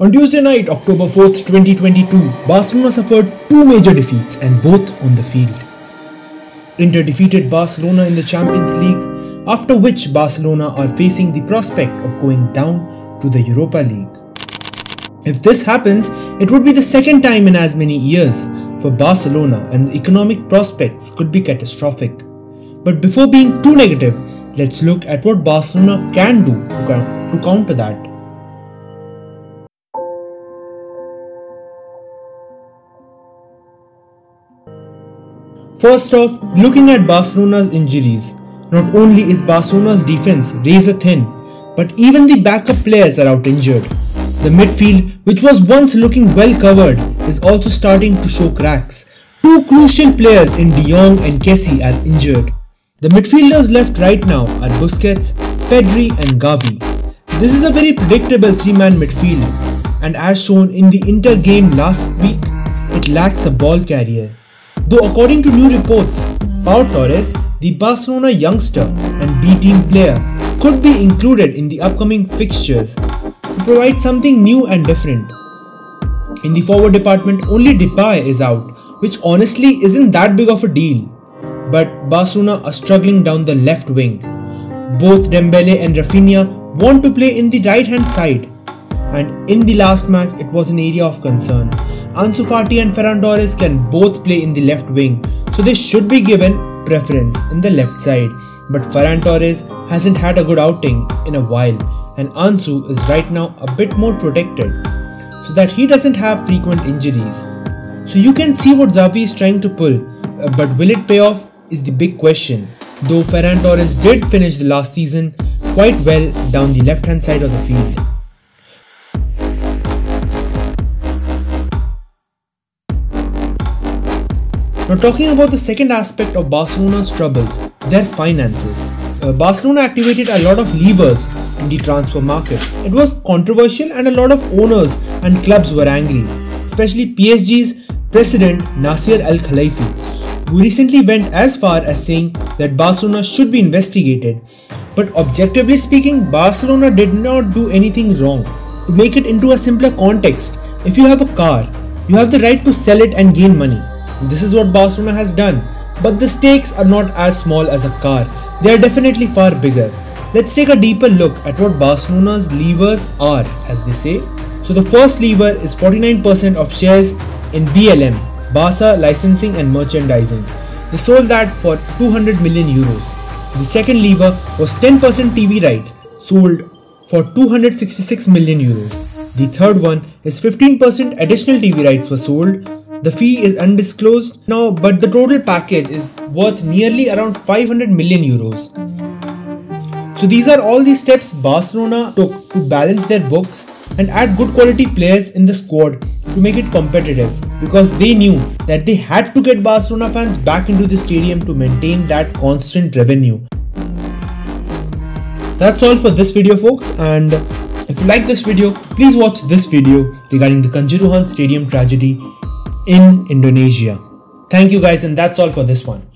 On Tuesday night, October 4th, 2022, Barcelona suffered two major defeats and both on the field. Inter defeated Barcelona in the Champions League, after which Barcelona are facing the prospect of going down to the Europa League. If this happens, it would be the second time in as many years for Barcelona and the economic prospects could be catastrophic. But before being too negative, let's look at what Barcelona can do to counter that. First off, looking at Barcelona's injuries, not only is Barcelona's defense razor thin, but even the backup players are out injured. The midfield, which was once looking well covered, is also starting to show cracks. Two crucial players in De Jong and Kessie are injured. The midfielders left right now are Busquets, Pedri and Gavi. This is a very predictable three-man midfield and as shown in the Inter game last week, it lacks a ball carrier. Though according to new reports, Pau Torres, the Barcelona youngster and B-team player, could be included in the upcoming fixtures to provide something new and different. In the forward department, only Depay is out, which honestly isn't that big of a deal. But Barcelona are struggling down the left wing. Both Dembele and Raphinha want to play in the right hand side, and in the last match, it was an area of concern. Ansu Fati and Ferran Torres can both play in the left wing, so they should be given preference in the left side. But Ferran Torres hasn't had a good outing in a while, and Ansu is right now a bit more protected, so that he doesn't have frequent injuries. So you can see what Xavi is trying to pull, uh, but will it pay off is the big question. Though Ferran Torres did finish the last season quite well down the left hand side of the field. Now talking about the second aspect of Barcelona's troubles, their finances. Uh, Barcelona activated a lot of levers in the transfer market. It was controversial and a lot of owners and clubs were angry, especially PSG's president Nasser Al Khelaifi, who recently went as far as saying that Barcelona should be investigated. But objectively speaking, Barcelona did not do anything wrong. To make it into a simpler context, if you have a car, you have the right to sell it and gain money. This is what Barcelona has done. But the stakes are not as small as a car, they are definitely far bigger. Let's take a deeper look at what Barcelona's levers are, as they say. So the first lever is 49% of shares in BLM, Barca Licensing and Merchandising. They sold that for 200 million euros. The second lever was 10% TV rights, sold for 266 million euros. The third one is 15% additional TV rights were sold the fee is undisclosed now, but the total package is worth nearly around 500 million euros. So these are all the steps Barcelona took to balance their books and add good quality players in the squad to make it competitive because they knew that they had to get Barcelona fans back into the stadium to maintain that constant revenue. That's all for this video folks and if you like this video, please watch this video regarding the Kanjuruhan Stadium tragedy in Indonesia. Thank you guys and that's all for this one.